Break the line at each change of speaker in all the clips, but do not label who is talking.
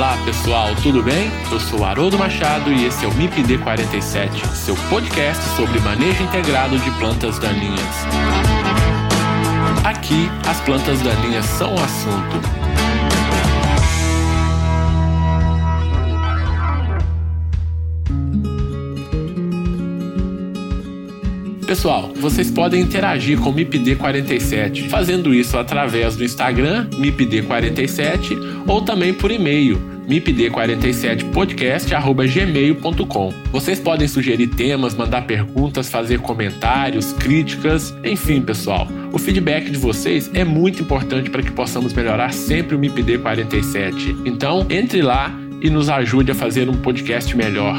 Olá pessoal, tudo bem? Eu sou Haroldo Machado e esse é o MIPD 47, seu podcast sobre manejo integrado de plantas daninhas. Aqui, as plantas daninhas são o assunto. Pessoal, vocês podem interagir com o MIPD47, fazendo isso através do Instagram, MIPD47, ou também por e-mail, mipd47podcast@gmail.com. Vocês podem sugerir temas, mandar perguntas, fazer comentários, críticas, enfim, pessoal. O feedback de vocês é muito importante para que possamos melhorar sempre o MIPD 47. Então, entre lá e nos ajude a fazer um podcast melhor.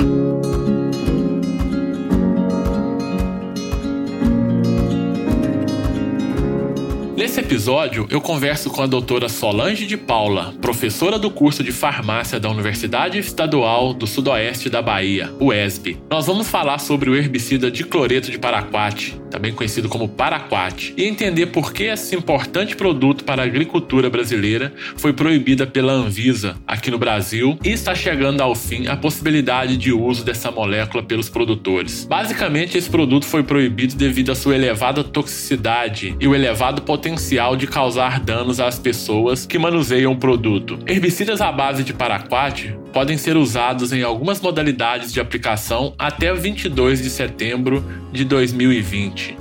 Nesse episódio, eu converso com a doutora Solange de Paula, professora do curso de farmácia da Universidade Estadual do Sudoeste da Bahia, UESB. Nós vamos falar sobre o herbicida dicloreto de paraquat, também conhecido como paraquat, e entender por que esse importante produto para a agricultura brasileira foi proibida pela Anvisa aqui no Brasil e está chegando ao fim a possibilidade de uso dessa molécula pelos produtores. Basicamente, esse produto foi proibido devido à sua elevada toxicidade e o elevado potencial potencial de causar danos às pessoas que manuseiam o produto. Herbicidas à base de paraquat podem ser usados em algumas modalidades de aplicação até 22 de setembro de 2020.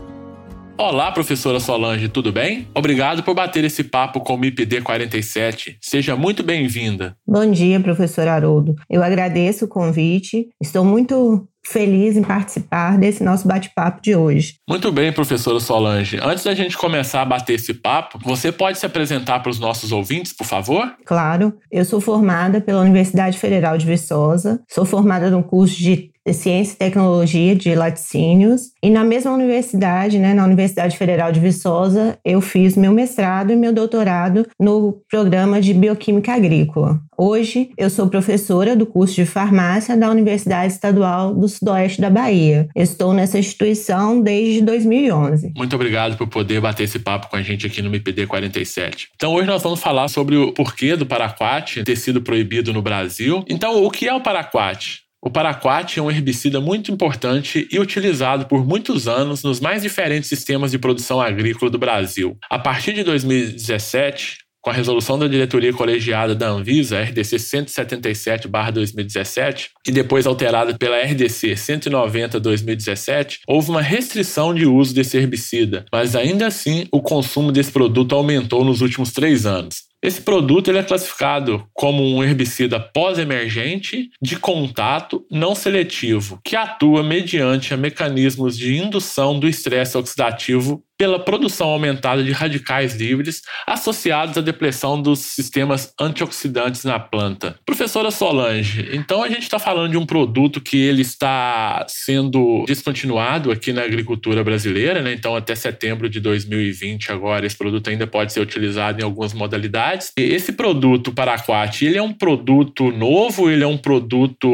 Olá, professora Solange, tudo bem? Obrigado por bater esse papo com o MIPD 47. Seja muito bem-vinda.
Bom dia, professor Haroldo. Eu agradeço o convite. Estou muito feliz em participar desse nosso bate-papo de hoje.
Muito bem, professora Solange. Antes da gente começar a bater esse papo, você pode se apresentar para os nossos ouvintes, por favor?
Claro. Eu sou formada pela Universidade Federal de Viçosa, sou formada no curso de Ciência e Tecnologia de Laticínios. E na mesma universidade, né, na Universidade Federal de Viçosa, eu fiz meu mestrado e meu doutorado no programa de Bioquímica Agrícola. Hoje, eu sou professora do curso de farmácia da Universidade Estadual do Sudoeste da Bahia. Estou nessa instituição desde 2011.
Muito obrigado por poder bater esse papo com a gente aqui no MPD 47. Então, hoje nós vamos falar sobre o porquê do paraquat ter sido proibido no Brasil. Então, o que é o paraquat? O paraquat é um herbicida muito importante e utilizado por muitos anos nos mais diferentes sistemas de produção agrícola do Brasil. A partir de 2017, com a resolução da diretoria colegiada da Anvisa, RDC 177/2017, e depois alterada pela RDC 190/2017, houve uma restrição de uso desse herbicida, mas ainda assim o consumo desse produto aumentou nos últimos três anos. Esse produto ele é classificado como um herbicida pós-emergente de contato não seletivo, que atua mediante mecanismos de indução do estresse oxidativo pela produção aumentada de radicais livres associados à depressão dos sistemas antioxidantes na planta. Professora Solange, então a gente está falando de um produto que ele está sendo descontinuado aqui na agricultura brasileira, né? Então até setembro de 2020 agora esse produto ainda pode ser utilizado em algumas modalidades. E esse produto Paraquat, ele é um produto novo, ele é um produto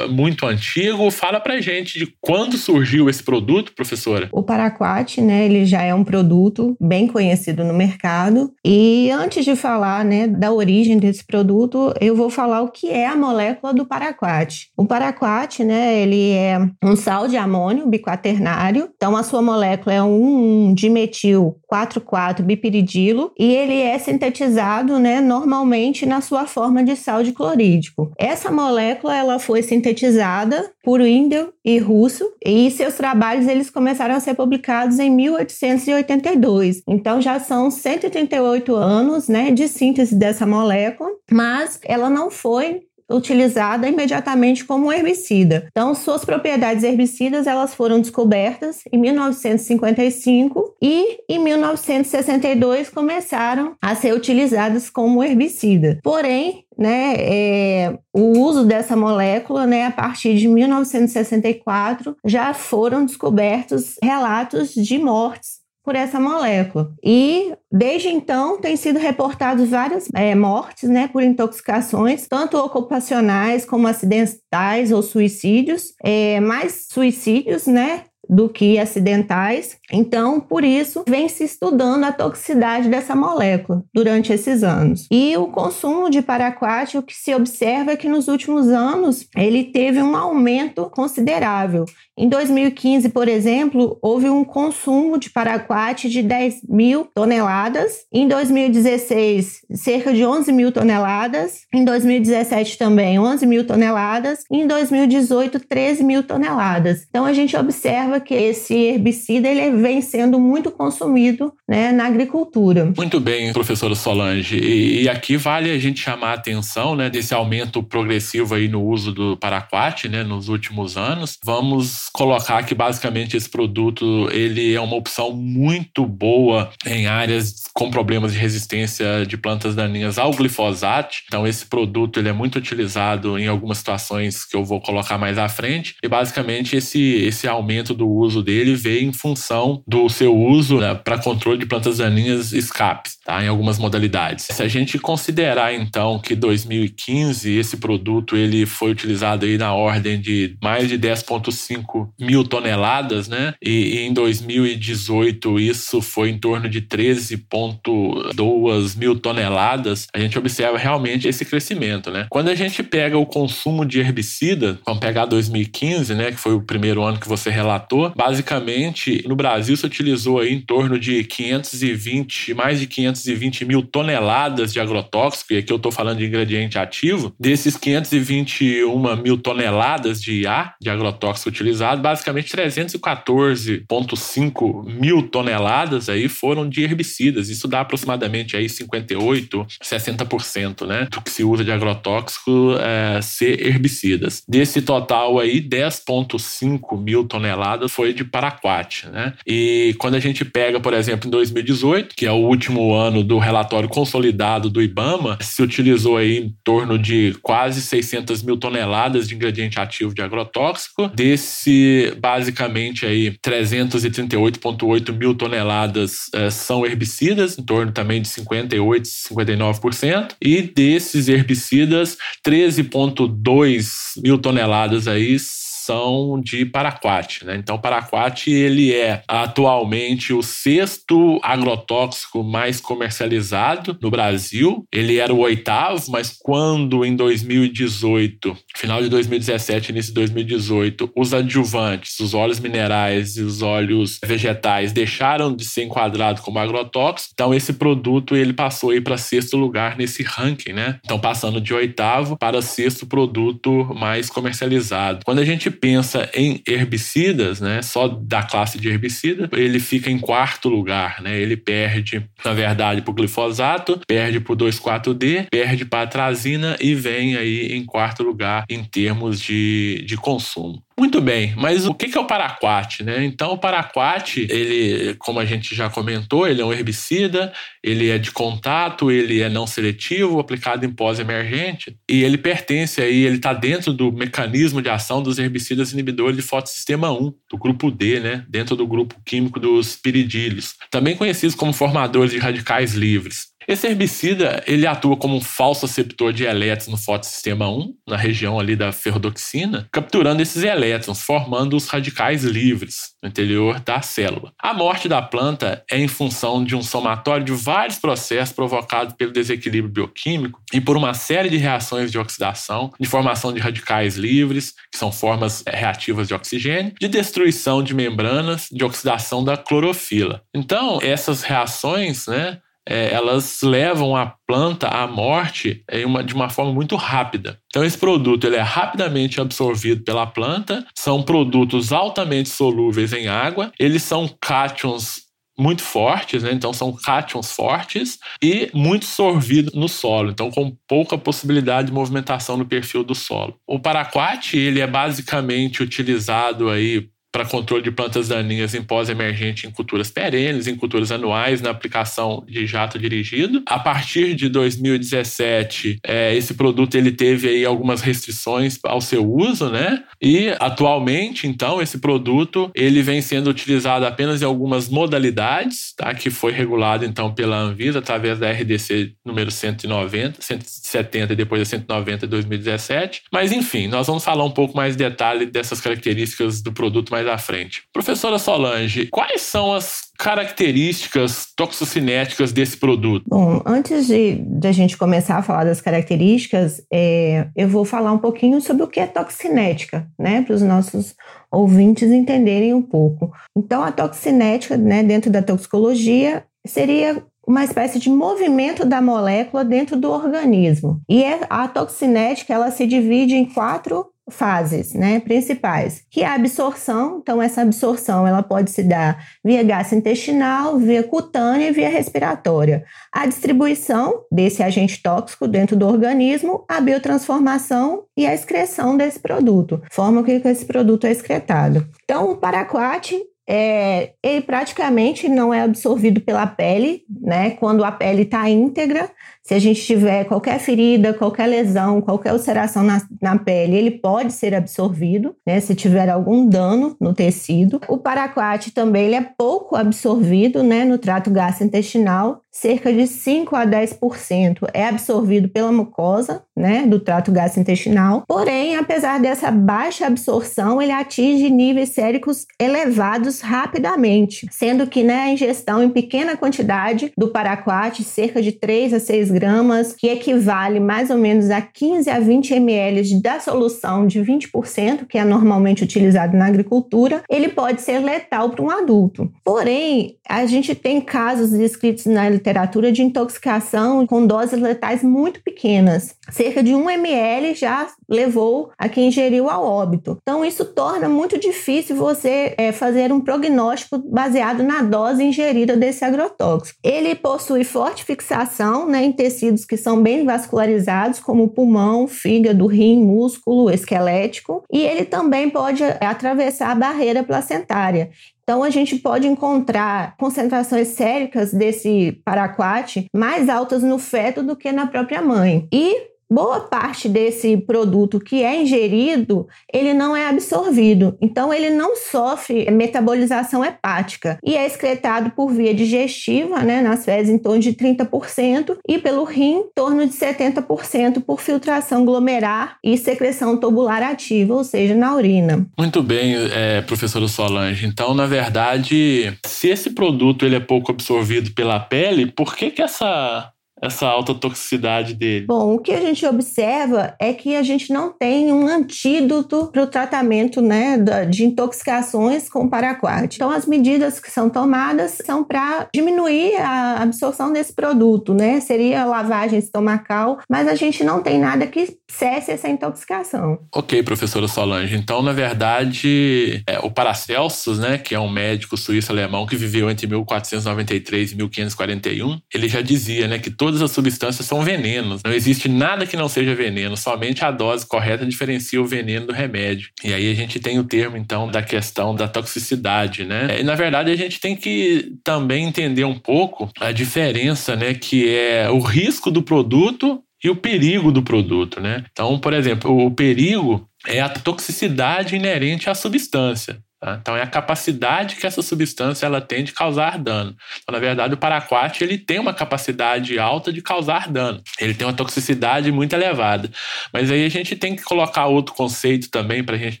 muito antigo. Fala pra gente de quando surgiu esse produto, professora.
O Paraquat, né, ele já é um produto bem conhecido no mercado. E antes de falar né, da origem desse produto, eu vou falar o que é a molécula do paraquat. O paraquat, né, ele é um sal de amônio biquaternário. Então, a sua molécula é um dimetil 4,4 bipiridilo e ele é sintetizado, né, normalmente na sua forma de sal de clorídrico. Essa molécula ela foi sintetizada por Wendel e Russo e seus trabalhos eles começaram a ser publicados em 1800 1982. Então já são 138 anos, né, de síntese dessa molécula, mas ela não foi utilizada imediatamente como herbicida. Então, suas propriedades herbicidas elas foram descobertas em 1955 e em 1962 começaram a ser utilizadas como herbicida. Porém, né, é, o uso dessa molécula, né, a partir de 1964, já foram descobertos relatos de mortes por essa molécula. E desde então tem sido reportados várias é, mortes, né, por intoxicações, tanto ocupacionais como acidentais ou suicídios, é, mais suicídios, né, do que acidentais. Então, por isso, vem se estudando a toxicidade dessa molécula durante esses anos. E o consumo de paraquat, o que se observa é que nos últimos anos ele teve um aumento considerável. Em 2015, por exemplo, houve um consumo de paraquat de 10 mil toneladas. Em 2016, cerca de 11 mil toneladas. Em 2017 também, 11 mil toneladas. Em 2018, 13 mil toneladas. Então, a gente observa que esse herbicida ele vem sendo muito consumido né, na agricultura.
Muito bem, professora Solange. E, aqui vale a gente chamar a atenção né, desse aumento progressivo aí no uso do paraquat né, nos últimos anos. Vamos colocar que basicamente esse produto ele é uma opção muito boa em áreas com problemas de resistência de plantas daninhas ao glifosato. Então esse produto ele é muito utilizado em algumas situações que eu vou colocar mais à frente e basicamente esse esse aumento do uso dele veio em função do seu uso né, para controle de plantas daninhas escapes, tá? Em algumas modalidades. Se a gente considerar então que 2015 esse produto ele foi utilizado aí na ordem de mais de 10.5 mil toneladas, né? E, em 2018 isso foi em torno de 13,2 mil toneladas. A gente observa realmente esse crescimento, né? Quando a gente pega o consumo de herbicida, vamos pegar 2015, né? Que foi o primeiro ano que você relatou, basicamente no Brasil se utilizou aí em torno de 520, mais de 520 mil toneladas de agrotóxico, e aqui eu estou falando de ingrediente ativo. Desses 521 mil toneladas de IA, de agrotóxico utilizado, basicamente 314,5 mil toneladas aí foram de herbicidas. Isso dá aproximadamente aí 58, 60% né, do que se usa de agrotóxico é, ser herbicidas. Desse total aí, 10,5 mil toneladas foi de paraquat. Né? E quando a gente pega, por exemplo, em 2018, que é o último ano do relatório consolidado do IBAMA, se utilizou aí em torno de quase 600 mil toneladas de ingrediente ativo de agrotóxico. Desse basicamente aí 338,8 mil toneladas é, são herbicidas, em torno também de 58, 59%, e desses herbicidas, 13,2 mil toneladas aí produção de paraquat. Né? Então, paraquat ele é atualmente o sexto agrotóxico mais comercializado no Brasil. Ele era o oitavo, mas quando em 2018, final de 2017, início de 2018, os adjuvantes, os óleos minerais e os óleos vegetais deixaram de ser enquadrados como agrotóxico, então esse produto ele passou aí para sexto lugar nesse ranking, né? Então passando de oitavo para sexto produto mais comercializado. Quando a gente pensa em herbicidas, né, só da classe de herbicida, ele fica em quarto lugar, né? Ele perde, na verdade, para o glifosato, perde para o 2,4-D, perde para a atrazina e vem aí em quarto lugar em termos de, de consumo. Muito bem, mas o que é o paraquat? Né? Então, o paraquat, ele, como a gente já comentou, ele é um herbicida, ele é de contato, ele é não seletivo, aplicado em pós-emergente, e ele pertence aí, ele está dentro do mecanismo de ação dos herbicidas inibidores de fotossistema 1, do grupo D, né? dentro do grupo químico dos piridílios, também conhecidos como formadores de radicais livres. Esse herbicida, ele atua como um falso receptor de elétrons no fotossistema 1, na região ali da ferrodoxina, capturando esses elétrons, formando os radicais livres no interior da célula. A morte da planta é em função de um somatório de vários processos provocados pelo desequilíbrio bioquímico e por uma série de reações de oxidação, de formação de radicais livres, que são formas eh, reativas de oxigênio, de destruição de membranas, de oxidação da clorofila. Então, essas reações, né, é, elas levam a planta à morte em uma, de uma forma muito rápida. Então esse produto ele é rapidamente absorvido pela planta, são produtos altamente solúveis em água, eles são cátions muito fortes, né? então são cátions fortes e muito sorvido no solo, então com pouca possibilidade de movimentação no perfil do solo. O paraquat ele é basicamente utilizado aí para controle de plantas daninhas em pós-emergente em culturas perenes, em culturas anuais, na aplicação de jato dirigido. A partir de 2017, é, esse produto ele teve aí algumas restrições ao seu uso, né? E atualmente, então, esse produto ele vem sendo utilizado apenas em algumas modalidades, tá? Que foi regulado então pela Anvisa através da RDC número 190, 170 e depois da 190 de 2017. Mas enfim, nós vamos falar um pouco mais de detalhe dessas características do produto mais mais à frente. Professora Solange, quais são as características toxocinéticas desse produto?
Bom, antes de, de a gente começar a falar das características, é, eu vou falar um pouquinho sobre o que é toxinética, né, para os nossos ouvintes entenderem um pouco. Então, a toxinética, né, dentro da toxicologia, seria uma espécie de movimento da molécula dentro do organismo. E é, a toxinética ela se divide em quatro fases né, principais, que é a absorção. Então, essa absorção ela pode se dar via gastrointestinal, via cutânea e via respiratória. A distribuição desse agente tóxico dentro do organismo, a biotransformação e a excreção desse produto, forma que esse produto é excretado. Então, o paraquat é, ele praticamente não é absorvido pela pele, né? Quando a pele está íntegra, se a gente tiver qualquer ferida, qualquer lesão, qualquer ulceração na, na pele, ele pode ser absorvido, né? Se tiver algum dano no tecido. O paraquat também ele é pouco absorvido, né? No trato gastrointestinal, cerca de 5 a 10% é absorvido pela mucosa, né? Do trato gastrointestinal. Porém, apesar dessa baixa absorção, ele atinge níveis séricos elevados rapidamente, sendo que, né? A ingestão em pequena quantidade do paraquat, cerca de 3 a 6 gramas, que equivale mais ou menos a 15 a 20 ml da solução de 20%, que é normalmente utilizado na agricultura, ele pode ser letal para um adulto. Porém, a gente tem casos descritos na literatura de intoxicação com doses letais muito pequenas. Cerca de 1 ml já levou a quem ingeriu ao óbito. Então, isso torna muito difícil você é, fazer um prognóstico baseado na dose ingerida desse agrotóxico. Ele possui forte fixação né, tecidos que são bem vascularizados, como pulmão, fígado, rim, músculo, esquelético, e ele também pode atravessar a barreira placentária. Então, a gente pode encontrar concentrações séricas desse paraquat mais altas no feto do que na própria mãe. E boa parte desse produto que é ingerido, ele não é absorvido. Então, ele não sofre metabolização hepática e é excretado por via digestiva, né, nas fezes em torno de 30% e pelo rim em torno de 70% por filtração glomerar e secreção tubular ativa, ou seja, na urina.
Muito bem, é, professora Solange. Então, na verdade, se esse produto ele é pouco absorvido pela pele, por que que essa essa alta toxicidade dele?
Bom, o que a gente observa é que a gente não tem um antídoto para o tratamento né, de intoxicações com paraquat. Então, as medidas que são tomadas são para diminuir a absorção desse produto, né? Seria lavagem estomacal, mas a gente não tem nada que cesse essa intoxicação.
Ok, professora Solange. Então, na verdade, é, o Paracelsus, né, que é um médico suíço-alemão que viveu entre 1493 e 1541, ele já dizia né, que todas todas as substâncias são venenos. Não existe nada que não seja veneno, somente a dose correta diferencia o veneno do remédio. E aí a gente tem o termo, então, da questão da toxicidade, né? E, na verdade, a gente tem que também entender um pouco a diferença, né, que é o risco do produto e o perigo do produto, né? Então, por exemplo, o perigo é a toxicidade inerente à substância. Tá? Então é a capacidade que essa substância ela tem de causar dano. Então, na verdade, o paraquat ele tem uma capacidade alta de causar dano. Ele tem uma toxicidade muito elevada. Mas aí a gente tem que colocar outro conceito também para a gente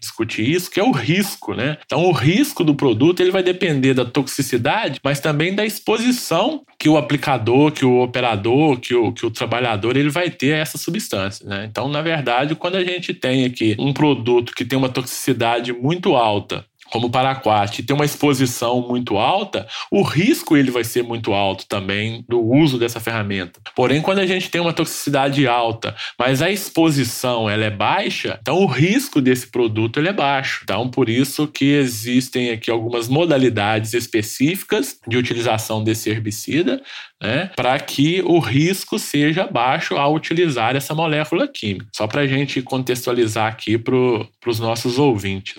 discutir isso, que é o risco, né? Então o risco do produto ele vai depender da toxicidade, mas também da exposição que o aplicador, que o operador, que o, que o trabalhador ele vai ter a essa substância, né? Então, na verdade, quando a gente tem aqui um produto que tem uma toxicidade muito alta como o paraquat tem uma exposição muito alta, o risco ele vai ser muito alto também do uso dessa ferramenta. Porém, quando a gente tem uma toxicidade alta, mas a exposição ela é baixa, então o risco desse produto ele é baixo. Então, por isso que existem aqui algumas modalidades específicas de utilização desse herbicida, né, para que o risco seja baixo ao utilizar essa molécula química. Só para a gente contextualizar aqui para os nossos ouvintes.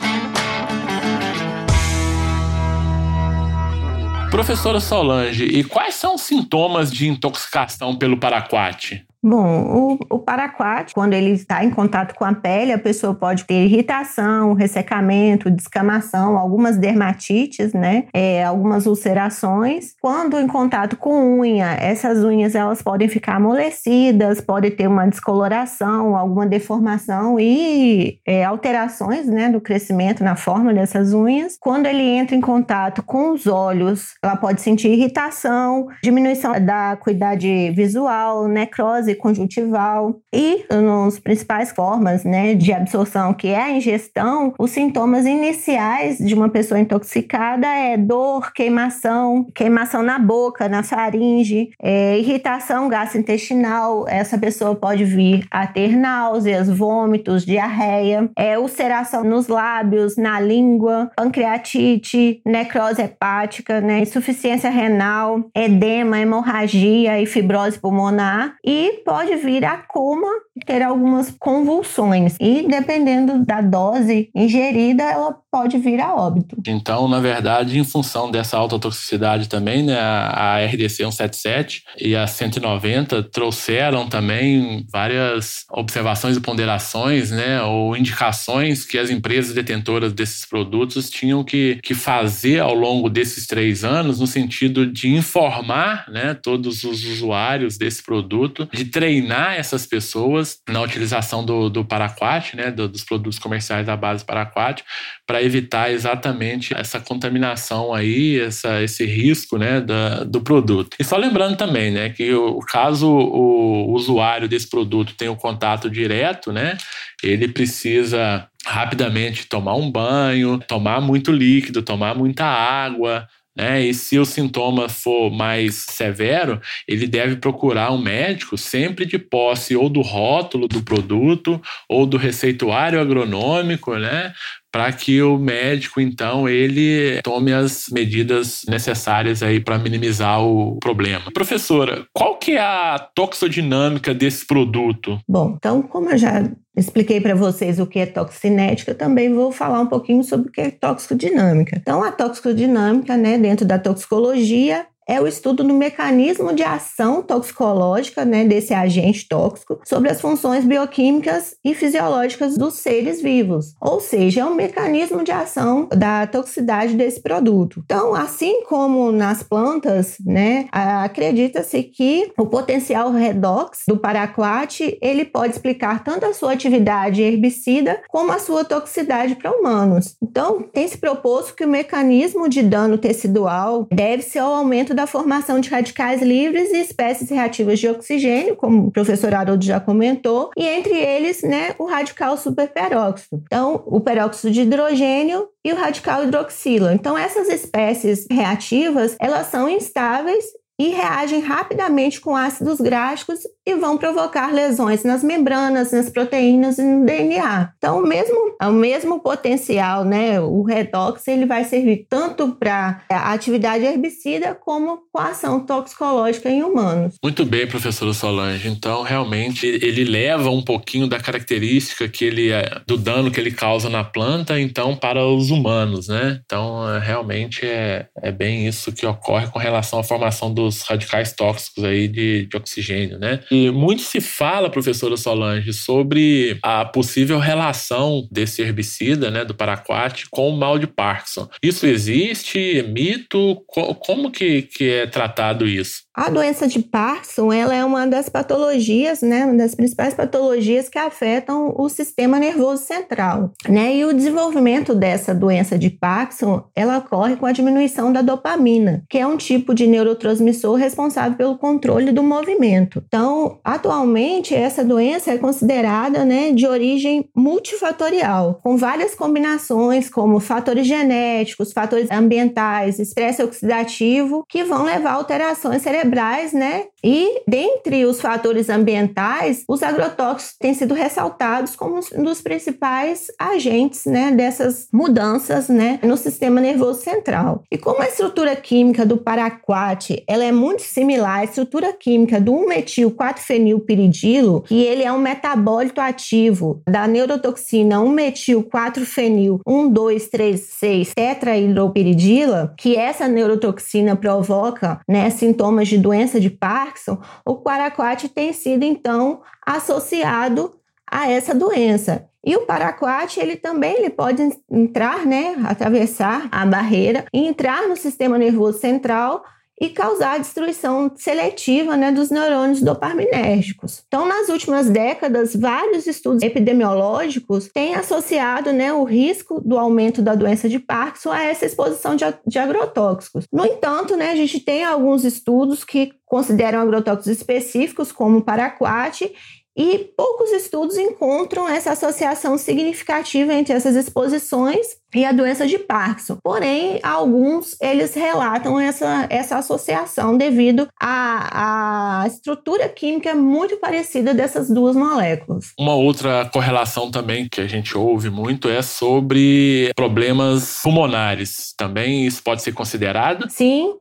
Professora Solange, e quais são os sintomas de intoxicação pelo paraquat?
Bom, o, o paraquat, quando ele está em contato com a pele, a pessoa pode ter irritação, ressecamento, descamação, algumas dermatites, né? É, algumas ulcerações. Quando em contato com unha, essas unhas elas podem ficar amolecidas, pode ter uma descoloração, alguma deformação e é, alterações, né, do crescimento na forma dessas unhas. Quando ele entra em contato com os olhos, ela pode sentir irritação, diminuição da acuidade visual, necrose conjuntival. E nos principais formas, né, de absorção, que é a ingestão, os sintomas iniciais de uma pessoa intoxicada é dor, queimação, queimação na boca, na faringe, é, irritação gastrointestinal. Essa pessoa pode vir a ter náuseas, vômitos, diarreia, é, ulceração nos lábios, na língua, pancreatite, necrose hepática, né, insuficiência renal, edema, hemorragia e fibrose pulmonar. E pode vir a coma ter algumas convulsões e dependendo da dose ingerida, ela pode vir a óbito.
Então, na verdade, em função dessa alta toxicidade também, né, a RDC 177 e a 190 trouxeram também várias observações e ponderações, né, ou indicações que as empresas detentoras desses produtos tinham que, que fazer ao longo desses três anos, no sentido de informar, né, todos os usuários desse produto, de treinar essas pessoas na utilização do, do paraquat, né, do, dos produtos comerciais da base paraquat, para evitar exatamente essa contaminação aí, essa, esse risco, né, da, do produto. E só lembrando também, né, que o, caso o usuário desse produto tenha o um contato direto, né, ele precisa rapidamente tomar um banho, tomar muito líquido, tomar muita água, né? E se o sintoma for mais severo, ele deve procurar um médico sempre de posse ou do rótulo do produto ou do receituário agronômico, né? Para que o médico então ele tome as medidas necessárias aí para minimizar o problema. Professora, qual que é a toxodinâmica desse produto?
Bom, então como eu já expliquei para vocês o que é toxinética, também vou falar um pouquinho sobre o que é toxicodinâmica. Então, a toxicodinâmica, né, dentro da toxicologia, é o estudo do mecanismo de ação toxicológica né, desse agente tóxico sobre as funções bioquímicas e fisiológicas dos seres vivos, ou seja, é um mecanismo de ação da toxicidade desse produto. Então, assim como nas plantas, né, acredita-se que o potencial redox do paraquat ele pode explicar tanto a sua atividade herbicida como a sua toxicidade para humanos. Então, tem se proposto que o mecanismo de dano tecidual deve-se ao aumento da formação de radicais livres e espécies reativas de oxigênio, como o professor Haroldo já comentou, e entre eles, né, o radical superperóxido. Então, o peróxido de hidrogênio e o radical hidroxilo. Então, essas espécies reativas, elas são instáveis e reagem rapidamente com ácidos gráficos e vão provocar lesões nas membranas, nas proteínas e no DNA. Então, o mesmo, o mesmo potencial, né? O redox ele vai servir tanto para a atividade herbicida como com a ação toxicológica em humanos.
Muito bem, professora Solange. Então, realmente, ele leva um pouquinho da característica que ele é, do dano que ele causa na planta, então, para os humanos, né? Então, é, realmente é, é bem isso que ocorre com relação à formação do dos radicais tóxicos aí de, de oxigênio, né? E muito se fala, professora Solange, sobre a possível relação desse herbicida, né, do paraquat, com o mal de Parkinson. Isso existe? É mito? Como que, que é tratado isso?
A doença de Parkinson, ela é uma das patologias, né, uma das principais patologias que afetam o sistema nervoso central, né? E o desenvolvimento dessa doença de Parkinson, ela ocorre com a diminuição da dopamina, que é um tipo de neurotransmissor responsável pelo controle do movimento. Então, atualmente essa doença é considerada, né, de origem multifatorial, com várias combinações como fatores genéticos, fatores ambientais, estresse oxidativo, que vão levar a alterações cerebrais né? E dentre os fatores ambientais, os agrotóxicos têm sido ressaltados como um dos principais agentes, né, dessas mudanças, né, no sistema nervoso central. E como a estrutura química do paraquat, ela é muito similar à estrutura química do 1-metil-4-fenilpiridilo, que ele é um metabólito ativo da neurotoxina 1-metil-4-fenil 1,2,3,6 tetrahidropiridila, que essa neurotoxina provoca né, sintomas de doença de Parkinson, o paraquat tem sido então associado a essa doença. E o paraquat, ele também ele pode entrar, né, atravessar a barreira e entrar no sistema nervoso central e causar destruição seletiva né, dos neurônios dopaminérgicos. Então, nas últimas décadas, vários estudos epidemiológicos têm associado né, o risco do aumento da doença de Parkinson a essa exposição de, de agrotóxicos. No entanto, né, a gente tem alguns estudos que consideram agrotóxicos específicos, como o paraquat, e poucos estudos encontram essa associação significativa entre essas exposições e a doença de Parkinson. Porém, alguns eles relatam essa, essa associação devido à, à estrutura química muito parecida dessas duas moléculas.
Uma outra correlação também que a gente ouve muito é sobre problemas pulmonares. Também isso pode ser considerado?
Sim,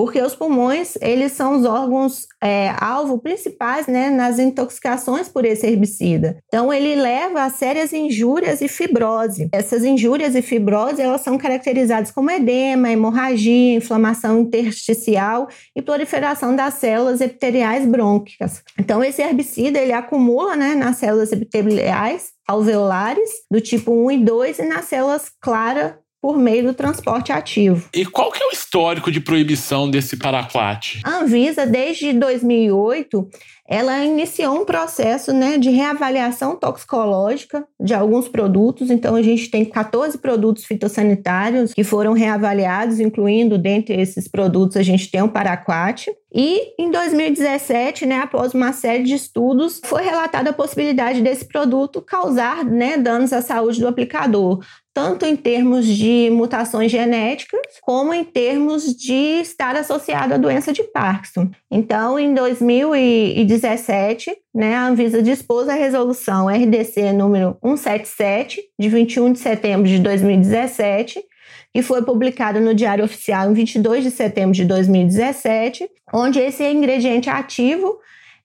porque os pulmões eles são os órgãos é, alvo principais né, nas intoxicações por esse herbicida. Então ele leva a sérias injúrias e fibrose. Essas injúrias e fibrose elas são caracterizadas como edema, hemorragia, inflamação intersticial e proliferação das células epiteliais brônquicas. Então esse herbicida ele acumula né, nas células epiteliais alveolares do tipo 1 e 2 e nas células claras por meio do transporte ativo.
E qual que é o histórico de proibição desse paraquat?
A Anvisa, desde 2008, ela iniciou um processo né, de reavaliação toxicológica de alguns produtos. Então, a gente tem 14 produtos fitossanitários que foram reavaliados, incluindo dentre esses produtos a gente tem o paraquat. E em 2017, né, após uma série de estudos, foi relatada a possibilidade desse produto causar né, danos à saúde do aplicador, tanto em termos de mutações genéticas, como em termos de estar associado à doença de Parkinson. Então, em 2017, né, a Anvisa dispôs a resolução RDC número 177, de 21 de setembro de 2017, que foi publicada no Diário Oficial em 22 de setembro de 2017, onde esse ingrediente ativo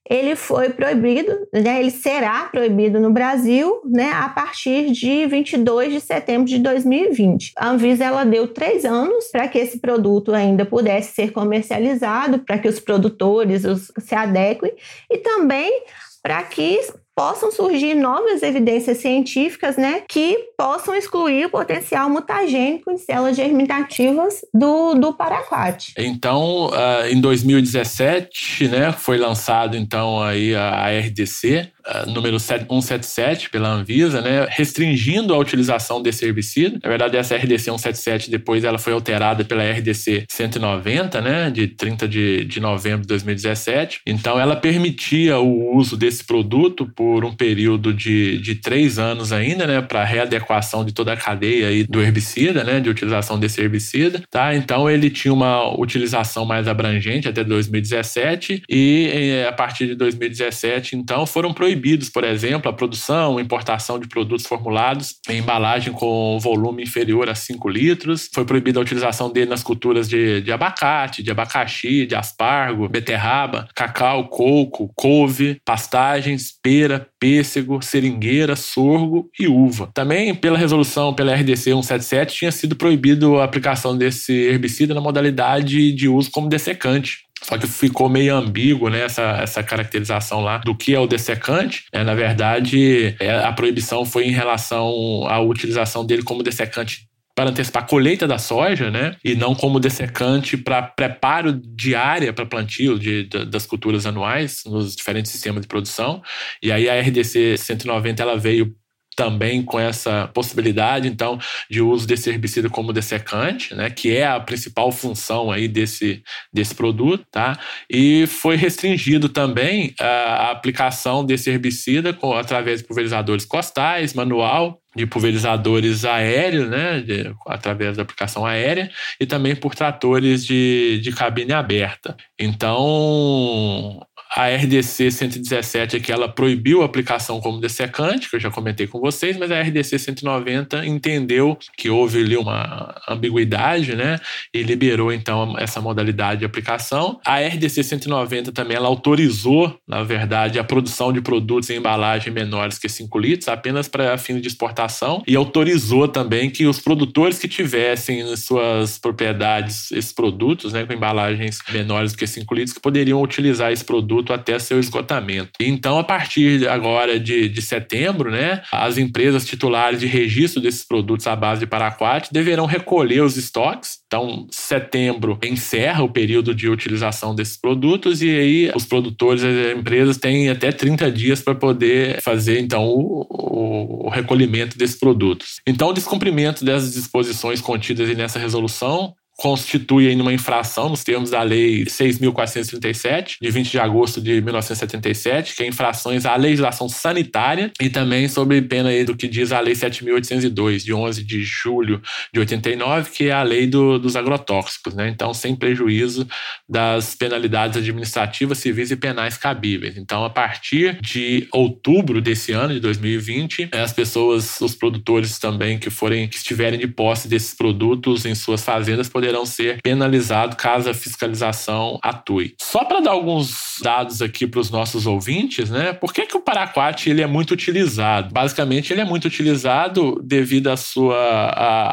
ele foi proibido, né, ele será proibido no Brasil né, a partir de 22 de setembro de 2020. A Anvisa ela deu três anos para que esse produto ainda pudesse ser comercializado, para que os produtores os, se adequem e também para que possam surgir novas evidências científicas, né, que possam excluir o potencial mutagênico em células germinativas do, do paraquat.
Então, uh, em 2017, né, foi lançado então aí a, RDC, número 177 pela Anvisa, né, restringindo a utilização desse herbicida. Na verdade, essa RDC 177 depois ela foi alterada pela RDC 190, né, de 30 de, de novembro de 2017. Então, ela permitia o uso desse produto por por um período de, de três anos ainda, né, para readequação de toda a cadeia aí do herbicida, né, de utilização desse herbicida, tá? Então ele tinha uma utilização mais abrangente até 2017 e eh, a partir de 2017, então, foram proibidos, por exemplo, a produção, importação de produtos formulados em embalagem com volume inferior a 5 litros. Foi proibida a utilização dele nas culturas de, de abacate, de abacaxi, de aspargo, beterraba, cacau, coco, couve, pastagens, pera, pêssego, seringueira, sorgo e uva. Também, pela resolução pela RDC 177, tinha sido proibido a aplicação desse herbicida na modalidade de uso como dessecante. Só que ficou meio ambíguo né, essa, essa caracterização lá do que é o dessecante. É, na verdade, é, a proibição foi em relação à utilização dele como dessecante para antecipar a colheita da soja, né? E não como dessecante para preparo de área para plantio de, de, das culturas anuais nos diferentes sistemas de produção. E aí a RDC 190 ela veio também com essa possibilidade, então, de uso desse herbicida como dessecante, né, que é a principal função aí desse, desse produto, tá? E foi restringido também a aplicação desse herbicida com, através de pulverizadores costais, manual, de pulverizadores aéreos, né, de, através da aplicação aérea, e também por tratores de, de cabine aberta. Então, a RDC 117 é que ela proibiu a aplicação como dessecante, que eu já comentei com vocês, mas a RDC 190 entendeu que houve ali uma ambiguidade, né? E liberou então essa modalidade de aplicação. A RDC 190 também ela autorizou, na verdade, a produção de produtos em embalagem menores que 5 litros, apenas para fins de exportação, e autorizou também que os produtores que tivessem em suas propriedades esses produtos, né, com embalagens menores que 5 litros, que poderiam utilizar esse produto até seu esgotamento. Então, a partir agora de, de setembro, né, as empresas titulares de registro desses produtos à base de paraquat deverão recolher os estoques. Então, setembro encerra o período de utilização desses produtos e aí os produtores, as empresas têm até 30 dias para poder fazer então o, o recolhimento desses produtos. Então, o descumprimento dessas disposições contidas nessa resolução constitui uma infração nos termos da Lei 6.437, de 20 de agosto de 1977, que é infrações à legislação sanitária e também sobre pena do que diz a Lei 7.802, de 11 de julho de 89, que é a lei do, dos agrotóxicos. Né? Então, sem prejuízo das penalidades administrativas, civis e penais cabíveis. Então, a partir de outubro desse ano, de 2020, as pessoas, os produtores também que forem, que estiverem de posse desses produtos em suas fazendas, poderão poderão ser penalizados caso a fiscalização atue. Só para dar alguns dados aqui para os nossos ouvintes, né? Por que, que o paraquat ele é muito utilizado? Basicamente, ele é muito utilizado devido à sua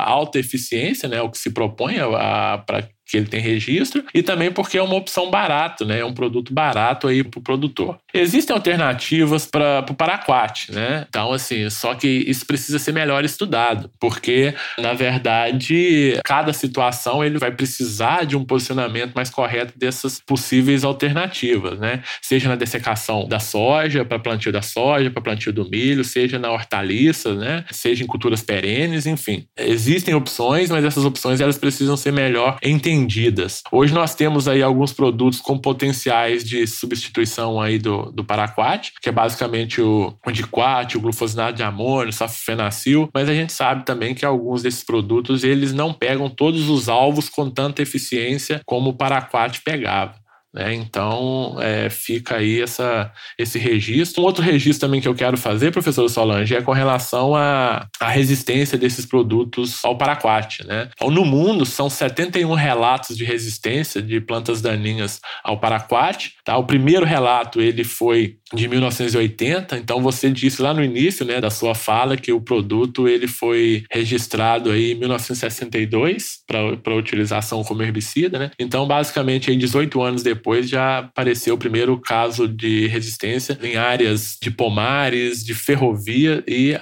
alta eficiência, né? O que se propõe para que ele tem registro, e também porque é uma opção barato, né? É um produto barato aí para o produtor. Existem alternativas para o paraquat, né? Então, assim, só que isso precisa ser melhor estudado, porque, na verdade, cada situação ele vai precisar de um posicionamento mais correto dessas possíveis alternativas, né? Seja na dessecação da soja, para plantio da soja, para plantio do milho, seja na hortaliça, né? Seja em culturas perenes, enfim. Existem opções, mas essas opções elas precisam ser melhor entendidas entendidas. Hoje nós temos aí alguns produtos com potenciais de substituição aí do, do paraquat, que é basicamente o, o o glufosinato de amônio, o safenacil, mas a gente sabe também que alguns desses produtos eles não pegam todos os alvos com tanta eficiência como o paraquat pegava. Né? Então, é, fica aí essa, esse registro. Um outro registro também que eu quero fazer, professor Solange, é com relação à, à resistência desses produtos ao paraquat. Né? Então, no mundo, são 71 relatos de resistência de plantas daninhas ao paraquat. Tá? O primeiro relato ele foi de 1980, então você disse lá no início né, da sua fala que o produto ele foi registrado aí em 1962 para utilização como herbicida. Né? Então, basicamente, aí, 18 anos depois, já apareceu o primeiro caso de resistência em áreas de pomares, de ferrovia e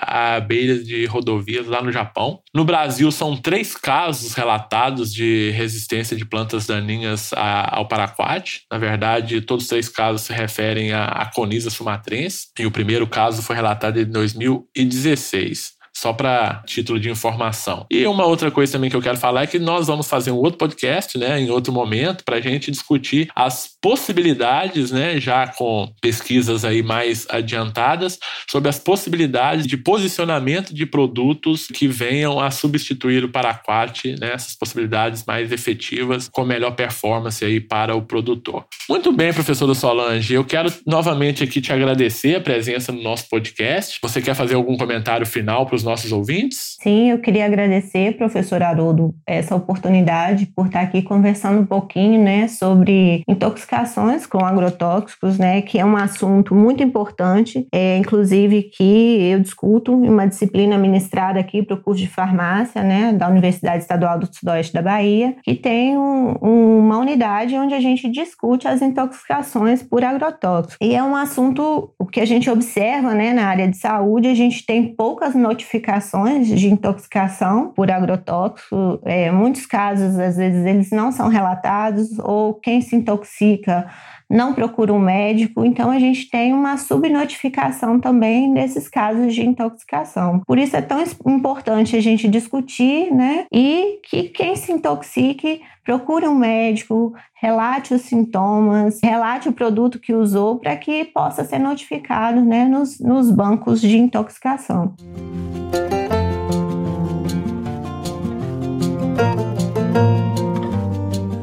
beira de rodovias lá no Japão. No Brasil, são três casos relatados de resistência de plantas daninhas ao paraquat. Na verdade, todos os três casos se referem à Conisa sumatrense, e o primeiro caso foi relatado em 2016 só para título de informação. E uma outra coisa também que eu quero falar é que nós vamos fazer um outro podcast, né, em outro momento, para a gente discutir as possibilidades, né, já com pesquisas aí mais adiantadas, sobre as possibilidades de posicionamento de produtos que venham a substituir o paraquat, né, essas possibilidades mais efetivas, com melhor performance aí para o produtor. Muito bem, professor Solange, eu quero novamente aqui te agradecer a presença no nosso podcast. Você quer fazer algum comentário final para os nossos ouvintes?
Sim, eu queria agradecer, professor Haroldo, essa oportunidade por estar aqui conversando um pouquinho, né, sobre intoxicações com agrotóxicos, né, que é um assunto muito importante, é, inclusive que eu discuto em uma disciplina ministrada aqui para o curso de farmácia, né, da Universidade Estadual do Sudoeste da Bahia, que tem um, uma unidade onde a gente discute as intoxicações por agrotóxicos. E é um assunto o que a gente observa, né, na área de saúde, a gente tem poucas notificações notificações de intoxicação por agrotóxico. É, muitos casos, às vezes, eles não são relatados ou quem se intoxica não procura um médico, então a gente tem uma subnotificação também nesses casos de intoxicação. Por isso é tão importante a gente discutir, né? E que quem se intoxique procure um médico, relate os sintomas, relate o produto que usou para que possa ser notificado né, nos, nos bancos de intoxicação.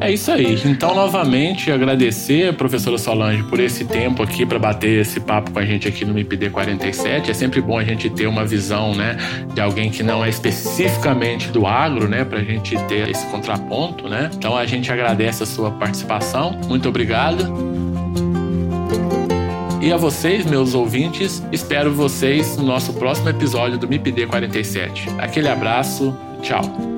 É isso aí. Então, novamente, agradecer professora Solange por esse tempo aqui para bater esse papo com a gente aqui no MIPD 47. É sempre bom a gente ter uma visão, né, de alguém que não é especificamente do agro, né, para a gente ter esse contraponto, né. Então, a gente agradece a sua participação. Muito obrigado. E a vocês, meus ouvintes, espero vocês no nosso próximo episódio do MIPD 47. Aquele abraço, tchau.